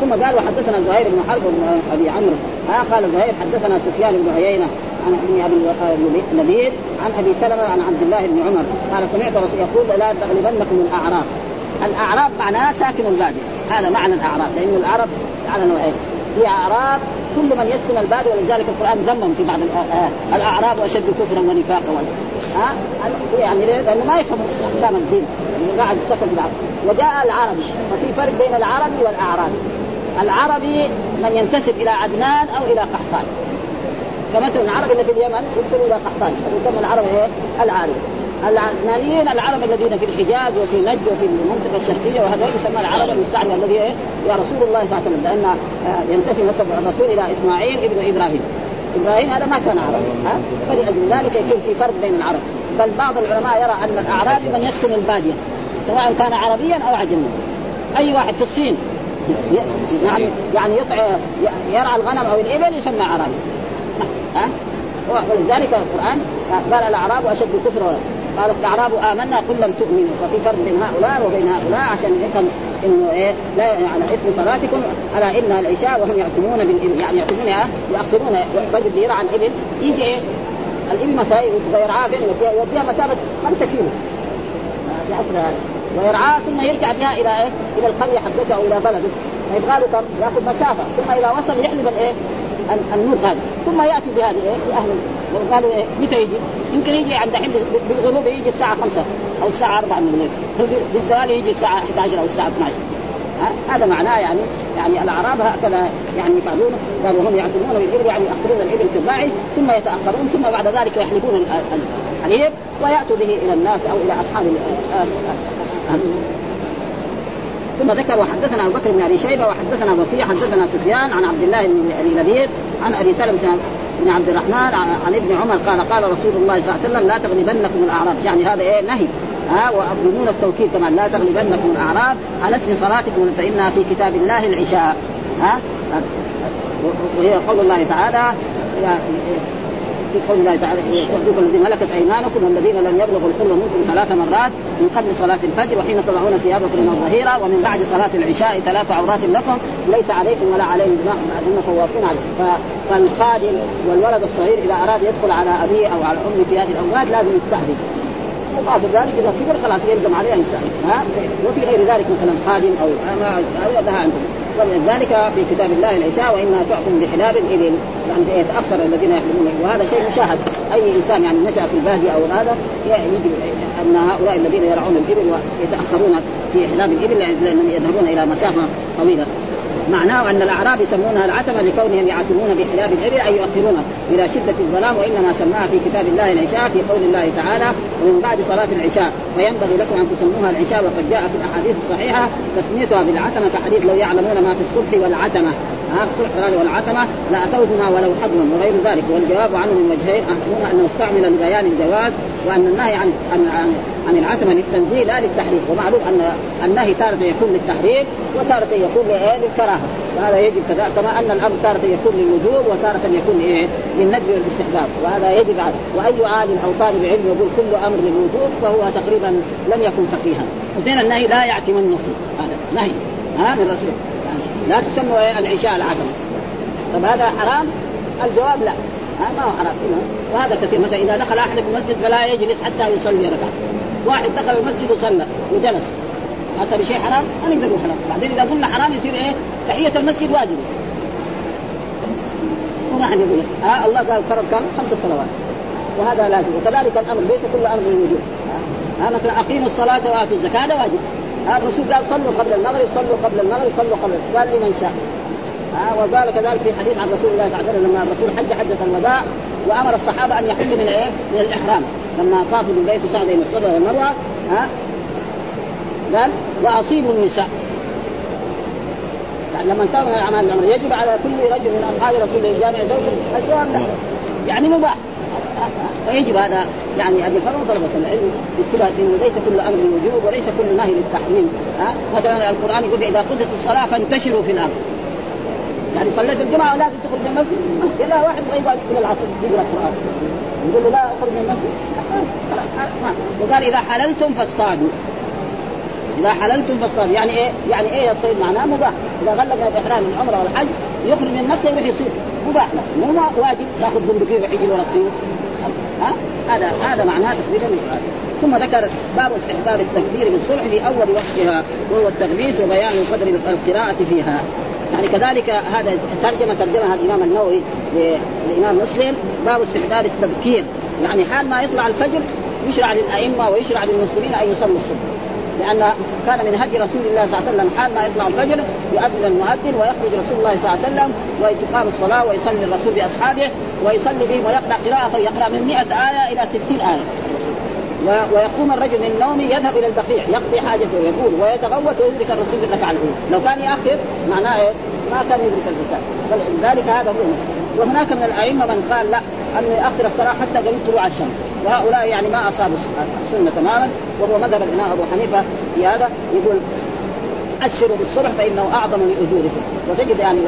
ثم قال وحدثنا زهير بن حرب بن أبي عمرو ها؟ قال زهير حدثنا سفيان بن عيينة عن أبي نبيل عن أبي سلمة عن عبد الله بن عمر. قال سمعت رسول يقول لا تغلبنكم الأعراب. الأعراب معناه ساكن البادية. هذا معنى الأعراب لأن العرب على نوعين. في أعراب كل من يسكن البادية ولذلك القرآن ذمهم في بعض الآيات الأعراب أشد كفرا ونفاقا. ها؟ يعني ليه؟ لأنه ما يفهم أحكام الدين. يعني قاعد يسكن العرب وجاء العربي. وفي فرق بين العربي والأعرابي. العربي من ينتسب إلى عدنان أو إلى قحطان. فمثلا العرب اللي في اليمن يرسلوا إلى قحطان. فيسمى العرب إيه؟ العاري العثمانيين العرب الذين في الحجاز وفي نجد وفي المنطقة الشرقية وهذول يسمى العرب المستعمر الذي إيه؟ يا رسول الله صلى الله عليه وسلم لأن آه، ينتسب نسب الرسول إلى إسماعيل ابن إبراهيم. إبراهيم هذا ما كان عربي ها؟ فلأجل ذلك يكون في فرق بين العرب. بل بعض العلماء يرى أن الأعرابي من يسكن البادية سواء كان عربيا أو عجميا أي واحد في الصين يعني يعني يرعى الغنم أو الإبل يسمى عربي. ها ولذلك القرآن قال الأعراب أشد كفرا قالت الأعراب آمنا قل لم تؤمنوا ففي فرق بين هؤلاء وبين هؤلاء عشان نفهم إنه إيه لا يعني اسم صلاتكم ألا انها العشاء وهم يعتمون بالابل يعني يعتمون يأخرون رجل يرعى الابل يجي إيه؟ الابل مثلا يرعاها فين يوديها مسافة 5 كيلو. في عصر هذا. ويرعاه ثم يرجع بها إلى إيه؟ إلى القرية حقته أو إلى بلده. فيبغى له؟ يأخذ مسافة ثم إذا وصل يحلب الإيه؟ النوق هذا ثم يأتي بهذه إيه؟ لاهل قالوا إيه؟ متى يجي؟ يمكن يجي عند الحين بالغروب يجي الساعة 5 أو الساعة 4 من الليل في الزوال يجي الساعة 11 أو الساعة 12 هذا معناه يعني يعني الأعراب هكذا يعني يفعلون قالوا هم يعتمون بالابل يعني ياخرون الإبل في الراعي ثم يتأخرون ثم بعد ذلك يحلبون الحليب ويأتوا به إلى الناس أو إلى أصحاب ثم ذكر وحدثنا أبو بكر بن أبي شيبة وحدثنا وكيع حدثنا سفيان عن عبد الله بن أبي لبيد عن أبي سلمة بن عبد الرحمن عن ابن عمر قال قال رسول الله صلى الله عليه وسلم لا تغلبنكم الأعراب. يعني هذا إيه؟ نهي. ها؟ وابدون التوكيد كمان لا تغلبنكم الأعراب على اسم صلاتكم فإنها في كتاب الله العشاء. ها؟ وهي قول الله تعالى في قول الله تعالى يصدقون الذين ملكت ايمانكم والذين لم يبلغوا الحلم منكم ثلاث مرات من قبل صلاه الفجر وحين تضعون ثيابكم من الظهيره ومن بعد صلاه العشاء ثلاث عورات لكم ليس عليكم ولا عليهم جناح بعدهن طوافون عليه فالخادم والولد الصغير اذا اراد يدخل على ابيه أو على امه في هذه الاوقات لازم يستهدف وبعد ذلك اذا كبر خلاص يلزم عليه ان يستهدف ها وفي غير ذلك مثلا خادم أو هذا لها عندهم ولذلك في كتاب الله العشاء وانها تعطم بحلاب الابل يعني يتأخر الذين يحلمون. وهذا شيء مشاهد. أي إنسان يعني نشا في البادية أو هذا يجب أن هؤلاء الذين يرعون الإبل ويتأخرون في احلاب الإبل لأنهم يذهبون إلى مسافة طويلة. معناه أن الأعراب يسمونها العتمه لكونهم يعتمون باحلاب الإبل أي يؤخرون إلى شدة الظلام وإنما سماها في كتاب الله العشاء في قول الله تعالى ومن بعد صلاة العشاء فينبغي لكم أن تسموها العشاء وقد جاء في الأحاديث الصحيحة تسميتها بالعتمه كحديث لو يعلمون ما في الصبح والعتمه هذه والعتمه لاتوهما ولو حظا وغير ذلك والجواب عنه من وجهين أحدهما أنه استعمل لبيان الجواز وأن النهي عن عن عتما للتنزيه لا للتحريم ومعلوم أن النهي تارة يكون للتحريم وتارة يكون للكراهة. وهذا يجب كذا كما أن الأمر تارة يكون للوجوب وتارة يكون إيه؟ للندب والاستحباب. وهذا يجب على وأي عالم أو طالب علم يقول كل أمر للوجوب فهو تقريبا لم يكن فقيها. وزين النهي لا يعتمنه هذا نهي ها من الرسول يعني لا تسموا العشاء العتم طب هذا حرام؟ الجواب لا. ما هو حرام. وهذا كثير. مثلا إذا دخل احد المسجد فلا يجلس حتى يصلي ركعة. واحد دخل المسجد وصلى وجلس. هذا بشيء حرام؟ ما نقدر نقول حرام. بعدين إذا قلنا حرام يصير إيه؟ تحية المسجد واجبه وما حد يقول. ها الله قال فرض كم؟ خمس صلوات. وهذا لازم. وكذلك الأمر ليس كل أمر للوجوب. ها مثلا أقيموا الصلاة وآتوا الزكاة هذا واجب. ها الرسول قال صلوا قبل المغرب صلوا قبل المغرب صلوا قبل قال لمن شاء. ها وقال كذلك في حديث عن رسول الله صلى الله عليه وسلم لما الرسول حج حجة الوداع وأمر الصحابة أن يحلوا من إيه؟ من الإحرام. لما طافوا سعد بين الصفا والمروه ها؟ قال واصيبوا النساء يعني لما انتهوا من الأعمال العمر يجب على كل رجل من أصحاب رسول الله جامع زوجه الجواب لا يعني مباح. فيجب هذا. يعني ان يفرغ طلبة العلم بالثبات انه ليس كل أمر للوجوب وليس كل نهي للتحريم. ها؟ مثلا القرآن يقول إذا قضت الصلاة فانتشروا في الأرض. يعني صليت الجمعة لازم تخرج من المسجد. الا واحد يقعد إلى العصر يقرأ القرآن. يقول له لا أخرج من المسجد. وقال إذا حللتم فاصطادوا. إذا حللتم فاصطادوا. يعني إيه؟ يعني إيه الصيد معناه؟ مباح. إذا غلق باحرام العمره والحج يخرج من مكة يروح يصيد مباح. له مو واجب. ياخذ بندقيه ويحجي ورا الطيور. ها؟ هذا هذا معناه تقريبا ثم ذكر باب استحباب التكبير بالصلح في أول وقتها وهو التغميس وبيان قدر القراءه فيها. يعني كذلك هذا ترجمة ترجمها الإمام النووي للإمام مسلم باب استحباب التبكير يعني حال ما يطلع الفجر يشرع للأئمة ويشرع للمسلمين أن يصلوا الصبح. لأن كان من هدي رسول الله صلى الله عليه وسلم حال ما يطلع الفجر يؤذن المؤذن ويخرج رسول الله صلى الله عليه وسلم وتقام الصلاة ويصلي الرسول بأصحابه ويصلي بهم ويقرأ قراءة يقرا من 100 آية إلى 60 آية. ويقوم الرجل من نومه يذهب إلى البقيع يقضي حاجته ويقول ويتغوط ويدرك الرسول الركعه الاولى، لو كان ياخر معناه إيه؟ ما كان يدرك الانسان، فلذلك هذا هو. وهناك من الأئمة من قال لا انه ياخر الصلاة حتى قبل طلوع الشمس، وهؤلاء يعني ما أصابوا السنة تماما وهو مذهب الإمام أبو حنيفة في هذا. يقول اشروا بالصبح فإنه أعظم لاجوركم وتجد يعني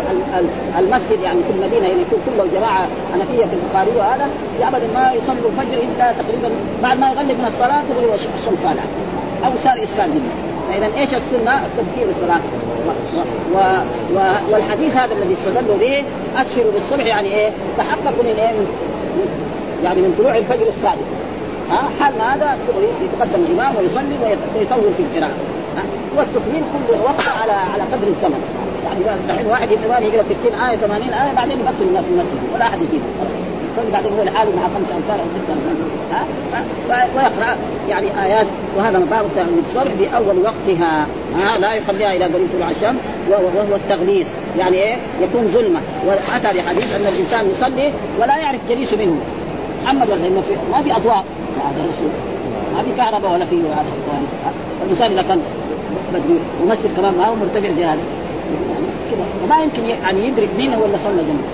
المسجد يعني في المدينة يعني يكون كله جماعة حنفية في البخاري وهذا ابدا ما يصلوا الفجر إلا تقريبا بعد ما يغلب من الصلاة تقول الشمس أو صار اسفال جدا فاذا إيش السنة؟ التبكير الصلاة. و... و... والحديث هذا الذي استدلوا به اشروا بالصبح يعني إيه؟ تحققوا من إيه؟ يعني من طلوع الفجر الصادق ها؟ حال هذا يتقدم الإمام ويصلي ويطول في القراءة. والتكميل كله وقت على على قدر الزمن. يعني الحين واحد يبغى يقرأ 60 آية 80 آية بعدين يبطل الناس في المسجد ولا أحد يزيد يصلي بعدين هو لحاله مع خمس أمثال أو ست أمثال. ها؟ ويقرأ يعني آيات وهذا باب الصبح في اول وقتها. ها؟ لا يخليها إلى قريب طلوع الشمس وهو التغليس. يعني إيه؟ يكون ظلمة. وأتى بحديث أن الإنسان يصلي ولا يعرف جليسه منه. محمد ولا ما في أضواء. هذا ما في كهرباء ولا في هذا الإنسان إذا كان ومسجد كمان ما هو مرتفع زي هذا. كذا. وما يمكن يعني يدرك مين هو اللي صلى جنبه.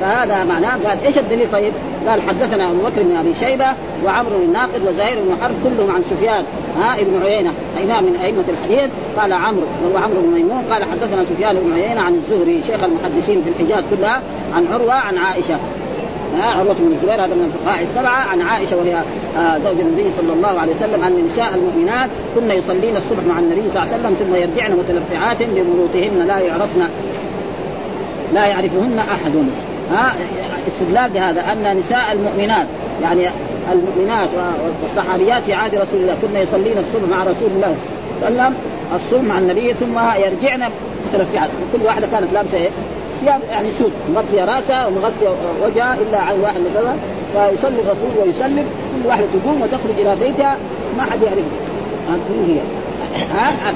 فهذا معناه قال إيش الدليل؟ طيب؟ قال حدثنا أبو بكر بن أبي شيبة وعمرو بن الناقد وزهير بن حرب كلهم عن سفيان. ها ابن عيينة امام من أئمة الحديث. قال عمرو وهو عمرو بن ميمون. قال حدثنا سفيان بن عيينة عن الزهري شيخ المحدثين في الحجاز كلها عن عروة عن عائشة. عروة بن الزبير هذا من الفقهاء السبعة عن عائشة وهي آه زوج النبي صلى الله عليه وسلم أن نساء المؤمنات كن يصلين الصبح مع النبي صلى الله عليه وسلم ثم يرجعن متلفعات بمروطهن لا يعرفن لا يعرفهن أحد ها استدلال بهذا أن نساء المؤمنات يعني المؤمنات والصحابيات في عهد رسول الله كن يصلين الصبح مع رسول الله صلى الله عليه وسلم الصبح مع النبي ثم يرجعن متلفعات وكل واحدة كانت لابسة؟ ثياب يعني سود مغطيه راسها ومغطيه وجهها إلا عن واحد كذا فيصلي الرسول ويسلم كل واحدة تقوم وتخرج إلى بيتها ما حد يعرفها من هي؟ ها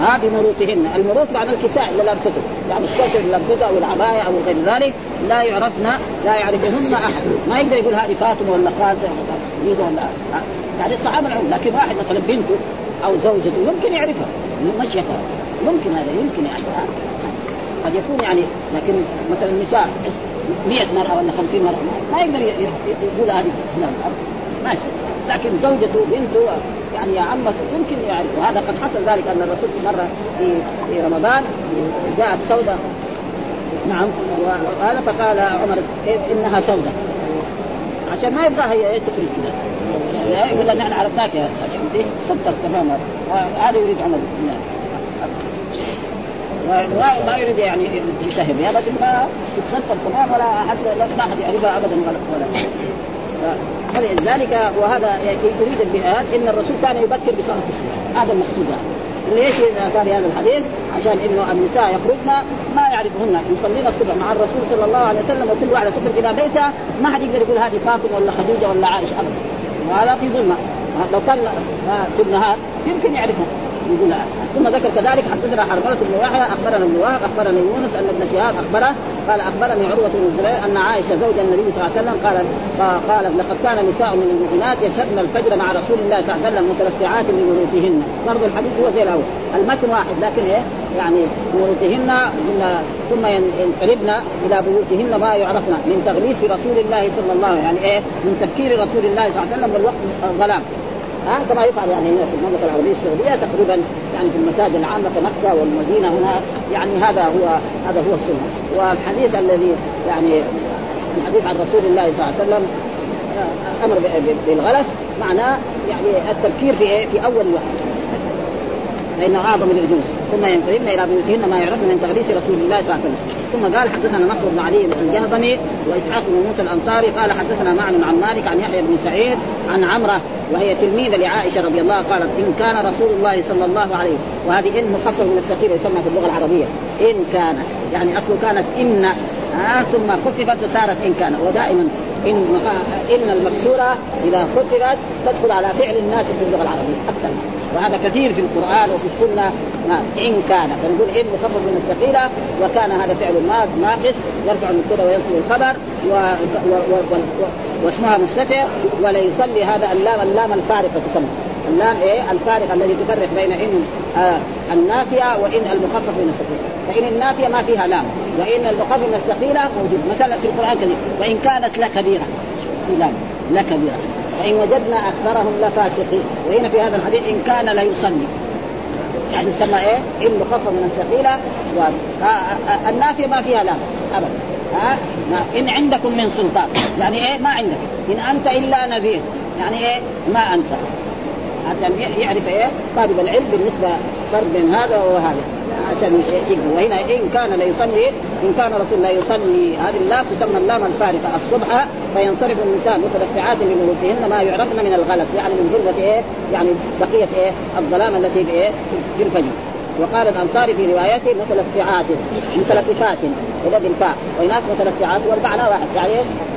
ها بمروطهن، المروط معنى الكساء اللي لابسته، يعني الشاشة اللي لابسته أو العباية أو غير ذلك لا يعرفن لا يعرفهن أحد، ما يقدر يقول هذه فاطمة ولا خالتة ولا يعني الصحابة العلم، لكن واحد مثلا بنته أو زوجته يمكن يعرفها. مشيتها يمكن هذا يمكن يعني قد يكون يعني لكن مثلا النساء 100 مرأة ولا 50 مرأة ما يقدر يقول هذه فلان ماشي لكن زوجته بنته يعني يا عمك يمكن يعرف. وهذا قد حصل ذلك أن الرسول مرة في في رمضان جاءت سوداء نعم وقال فقال عمر إنها سوداء عشان ما يبغى هي تخرج كذا يقول لها نحن عرفناك يا عشان صدق تماما. هذا يريد عمر. وما يريد يعني يشهر بها بس ما تتصدق تمام ولا احد ما أحد يعرفها ابدا ولا ولا. فلذلك وهذا يريد البيان إن الرسول كان يبكر بصلاة الصبح. هذا المقصود يعني. ليش كان هذا الحديث؟ عشان إنه النساء يخرجن ما يعرفهن. يصلين الصبح مع الرسول صلى الله عليه وسلم وكل واحدة تخرج إلى بيتها. ما حد يقدر يقول هذه فاطمة ولا خديجة ولا عائشة ابدا. وهذا في ظلمة. لو كان في النهار يمكن يعرفها يقول ثم ذكر كذلك حدثنا حرملة بن يحيى أخبرنا ابن وهب أخبرنا يونس أن ابن شهاب أخبره قال أخبرني عروة بن الزبير أن عائشة زوج النبي صلى الله عليه وسلم قال قالت لقد كان نساء من المؤمنات يشهدن الفجر مع رسول الله صلى الله عليه وسلم متلفعات لمروتهن برضه الحديث هو زي الأول. المتن واحد لكن إيه؟ يعني مروتهن ثم ينقلبن إلى بيوتهن ما يعرفن من تغليس رسول الله صلى الله عليه وسلم يعني إيه؟ من تفكير رسول الله صلى الله عليه وسلم بالوقت الظلام. ها كما يفعل يعني هنا في المملكة العربية السعودية تقريبا يعني في المساجد العامة كمكه والمدينة هنا. يعني هذا هو هذا هو السنة. والحديث الذي يعني الحديث عن رسول الله صلى الله عليه وسلم آه، أمر بالغلس معناه يعني التبكير في إيه؟ في أول وقت. فإنه أعظم الإجوز. ثم ينقلبن إلى بيوتهن ما يعرفن من تغليس رسول الله صلى الله عليه وسلم. ثم قال حدثنا نصر بن علي الجهضمي وإسحاق بن موسى الأنصاري قال حدثنا معن عن مالك عن يحيى بن سعيد عن عمرة وهي تلميذة لعائشة رضي الله قالت إن كان رسول الله صلى الله عليه وهذه ان مخفف من الثقيل يسمى في اللغة العربية. إن كان يعني أصله كانت إن آه ثم خففت وصارت إن كان ودائما إن إن المكسورة إذا خففت تدخل على فعل الناس في اللغة العربية أكثر. وهذا كثير في القرآن وفي السنة. إن كان فنقول إن مخفف من الثقيلة وكان هذا فعل ناقص يرفع المبتدا وينصب الخبر و... و... و... و... واسمها مستتر ولا يصلي هذا اللام اللام الفارقة تسمى. اللام إيه؟ الفارقة الذي تفرق بين إن آه النافية وإن المخفف من الثقيلة. فإن النافية ما فيها لام وإن المخفف من الثقيلة موجود. مثلا في القرآن كذلك وإن كانت لكبيره في لام لكبيره فإن وجدنا أكثرهم لفاسقين. وهنا في هذا الحديث إن كان ليصلي. يعني يسمى إيه؟ علم مخفف من الثقيلة النافية ما فيها لام ابدا. ها؟ إن عندكم من سلطان. يعني إيه؟ ما عندك. إن أنت إلا نذير. يعني إيه؟ ما أنت. عشان يعرف إيه؟ طالب العلم بالنسبة فرق بين هذا وهذا. عشان يقرا وهنا إن كان ليصلي إن كان رسول الله يصلي هذه اللام تسمى اللام الفارقة. الصبح فينصرف النساء متلفعات لملوكهن ما يعرفن من الغلس يعني من غربه إيه؟ يعني بقية إيه؟ الظلام التي إيه؟ في الفجر. وقال الأنصاري في روايته متلفعات متلففات اذا بالفاء. وهناك متلفعات والمعنى واحد يعني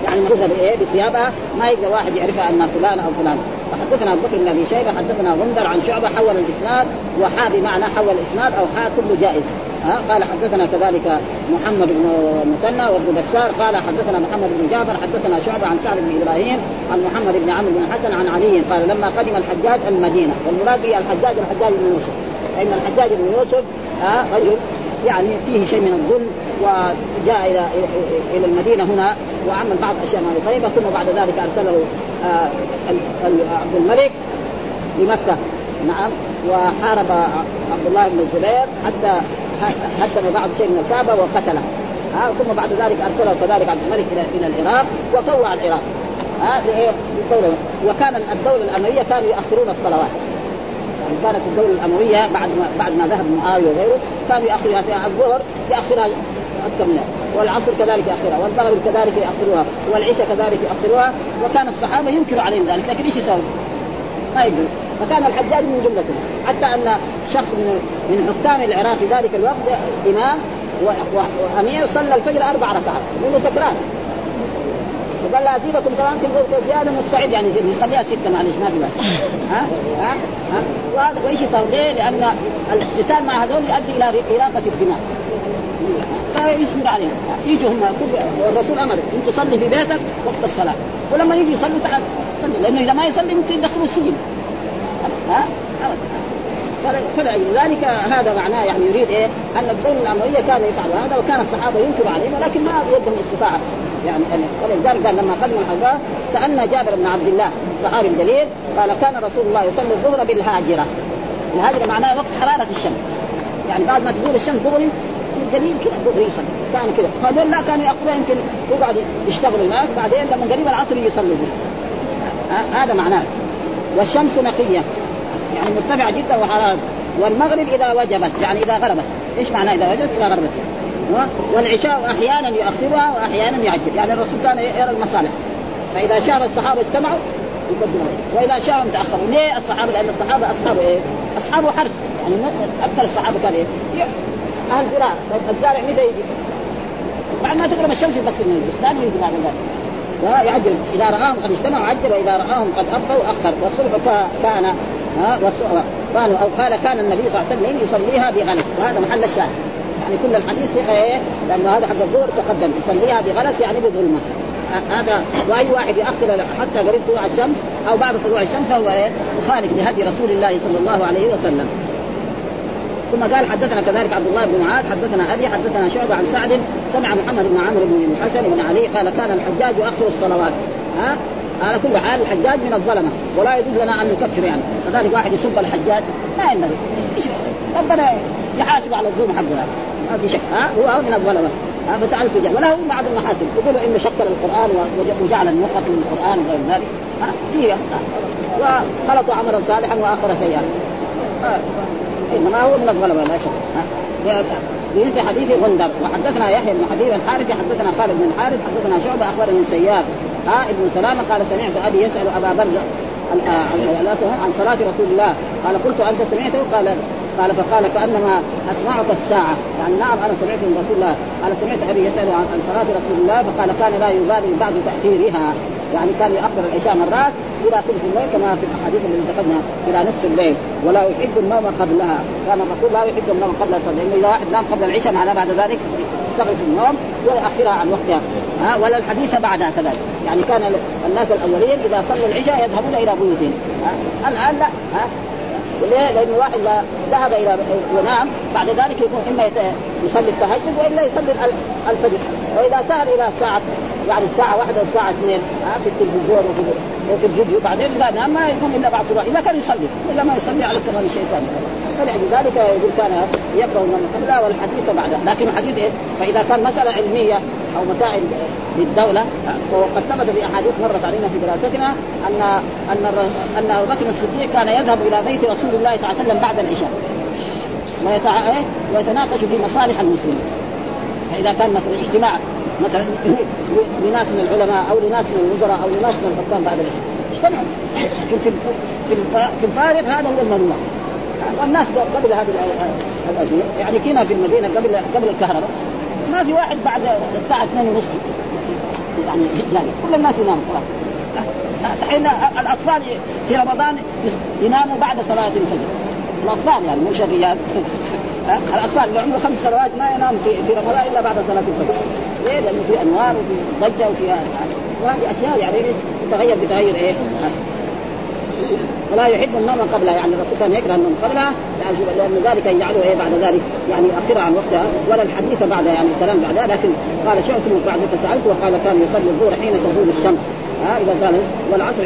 يعني مجزة بايه بثيابها ما يقدر واحد يعرفها إن فلان أو فلان. وحدثنا أبو بكر بن أبي شيبة حدثنا غندر عن شعبة حول الإسناد وحا بمعنى حول الإسناد أو حا كله جائز. ها قال حدثنا كذلك محمد بن مثنى وابن بشار قال حدثنا محمد بن جعفر حدثنا شعبة عن سعد بن إبراهيم عن محمد بن عمرو بن حسن عن علي قال لما قدم الحجاج المدينة. والمراد به الحجاج الحجاج بن يوسف. فان الحجاج بن يوسف ها رجل يعني فيه شيء من الظلم وجاء إلى إلى المدينة هنا وعمل بعض أشياء ما طيبه ثم بعد ذلك أرسله آه، عبد الملك لمكة. نعم. وحارب عبد الله بن الزبير حتى هدم بعض شيء من الكعبة وقتله ها ثم بعد ذلك أرسله كذلك عبد الملك إلى إلى العراق وطوع العراق ها؟ وكان الدولة الامويه كانوا يؤخرون الصلوات. يعني كانت الدولة الأموية بعد ما بعد ما ذهب معاوية وغيره كانوا ياخرها في الظهر ياخرها أكثر منها والعصر كذلك ياخرها والمغرب كذلك ياخرها والعشاء كذلك ياخرها وكان الصحابة ينكروا عليهم ذلك لكن إيش يسوي؟ ما يقدر فكان الحجاج من جملتهم. حتى أن شخص من من حكام العراق في ذلك الوقت إمام وأمير صلى الفجر أربع ركعات وهو سكران. وقال لا أزيدكم كمان في زيادة مستعد يعني نخليها ستة معلش ما في بس. ها؟ ها؟ ها؟ وإيش يصير؟ ليه؟ لأن القتال مع هذول يؤدي إلى إراقة الدماء. فيصبر عليهم؟ يجوا هم الرسول أمر انت تصلي في بيتك وقت الصلاة. ولما يجي يصلي تعال صلي لأنه إذا ما يصلي ممكن يدخلوا السجن. ها؟ فلذلك هذا معناه يعني يريد إيه؟ أن الدولة الامويه كانوا يفعلوا هذا وكان الصحابة ينكروا عليهم ولكن ما بيدهم استطاعه يعني ولذلك قال لما قدم الحجاج سألنا جابر بن عبد الله الصحابي الجليل قال كان رسول الله يصلي الظهر بالهاجرة. الهاجرة معناها وقت حرارة الشمس. يعني بعد ما تزول الشمس دغري قليل كذا دغري يصلي. كان كذا هذول لا كانوا ياخذون يمكن يقعدوا يشتغلوا هناك بعدين لما قريب العصر يصلوا هذا معناه. والشمس نقية. يعني مرتفعة جدا وحرارة. والمغرب إذا وجبت يعني إذا غربت. إيش معنى إذا وجبت؟ إذا غربت. والعشاء أحيانا يؤخرها وأحيانا يعجل. يعني الرسول كان يرى المصالح. فإذا شاء الصحابة اجتمعوا يقدموا وإذا شاءوا تأخروا. ليه الصحابة؟ لأن الصحابة أصحاب إيه؟ أصحاب حرف. يعني أكثر الصحابة كان إيه؟ أهل زراعه الزارع متى يجي؟ بعد ما تغرب الشمس بس من البستان يجي بعد ذلك. يعجل إذا رآهم قد اجتمعوا عجل. وإذا رآهم قد ابقوا أخر. والصبح كان ها قالوا أو قال كان النبي صلى الله عليه وسلم يصليها بغلس. وهذا محل الشاهد. يعني كل الحديث إيه؟ لأنه هذا حق الظهر تقدم. يصليها بغلس يعني بظلمة. هذا وأي واحد ياخر حتى قريب طلوع الشمس أو بعد طلوع الشمس فهو إيه؟ مخالف لهدي رسول الله صلى الله عليه وسلم. ثم قال حدثنا كذلك عبد الله بن معاذ حدثنا أبي حدثنا شعبة عن سعد سمع محمد بن عمرو بن الحسن بن علي قال كان الحجاج يؤخر الصلوات. ها؟ على كل حال الحجاج من الظلمة. ولا يجوز لنا أن نكفر يعني. كذلك واحد يسب الحجاج ما ينبغي. ربنا يحاسب على الظلم حقه ما في شك ها؟ هو من الظلمه ها؟ فسألت جهل وله بعض المحاسن. يقولوا انه شكل القرآن وجعل النسخ من القرآن وغير ذلك. ها؟ فيها وخلطوا عملا صالحا وآخر سيئا إنما هو من الظلمه لا شك. في حديث غندر وحدثنا يحيى بن حبيب الحارث حدثنا خالد بن الحارث حدثنا شعبة أخبرني سيار ها؟ ابن سلامة قال سمعت أبي يسأل أبا برزه عن صلاة رسول الله. قال قلت أنت سمعته؟ قال قال فقال كأنما أسمعك الساعة. يعني نعم أنا سمعت من رسول الله. قال سمعت أبي يسأل عن صلاة رسول الله فقال كان لا يبالي بعد تأخيرها. يعني كان يأخر العشاء مرات إلى ثلث الليل كما في الأحاديث التي ذكرنا إلى نصف الليل. ولا يحب النوم قبلها. كان الرسول لا يحب النوم قبل الصلاة لأنه إذا واحد نام قبل العشاء معناه بعد ذلك يستغرق النوم ويؤخرها عن وقتها. ها ولا الحديث بعدها كذلك. يعني كان الناس الأولين إذا صلوا العشاء يذهبون إلى بيوتهم. الآن لا ها. ليه؟ لأن الواحد ذهب إلى ينام بعد ذلك يكون إما يصلي التهجد وإلا يصلي الفجر. وإذا سهر إلى الساعة يعني الساعة واحدة والساعة اثنين في التلفزيون وفي وفي الفيديو بعدين لا ما يقوم إلا بعد صلاة إذا كان يصلي إلا ما يصلي على كمان الشيطان. فلذلك يقول كان يقرأ من قبله والحديث بعده. لكن الحديث إيه؟ فإذا كان مسألة علمية أو مسائل للدولة وقد ثبت في أحاديث مرت علينا في دراستنا أن أن أن أبو بكر الصديق كان يذهب إلى بيت رسول الله صلى الله عليه وسلم بعد العشاء. إيه؟ ويتناقش في مصالح المسلمين. فإذا كان مثلا اجتماع مثلا لناس من العلماء أو لناس من الوزراء أو لناس من الحكام بعد العشاء اجتمعوا لكن في في الفارغ هذا هو الممنوع والناس قبل هذه الازمه يعني كنا في المدينة قبل قبل الكهرباء. ما في واحد بعد الساعة 2 ونصف يعني يعني كل الناس يناموا. خلاص الحين الأطفال في رمضان يناموا بعد صلاة الفجر. الأطفال يعني مش الرجال. الأطفال اللي عمره خمس سنوات ما ينام في في رمضان إلا بعد صلاة الفجر. ليه؟ لأنه في أنوار وفي ضجة وفي وهذه أشياء يعني تتغير بتغير إيه؟ ولا يحب النوم قبلها. يعني الرسول كان يكره النوم قبلها. لأن ذلك يجعله إيه؟ بعد ذلك يعني يؤخرها عن وقتها. ولا الحديث بعدها يعني الكلام بعدها لكن قال شعث بعد فسالته وقال كان يصلي الظهر حين تزول الشمس. ها إذا قال والعصر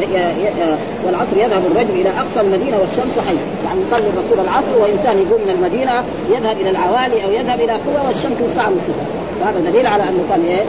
والعصر يذهب الرجل إلى أقصى المدينة والشمس حي يعني يصلي الرسول العصر وإنسان يقوم من المدينة يذهب إلى العوالي أو يذهب إلى قوى والشمس ساعه مرتفعه وهذا دليل على أنه كان إيه؟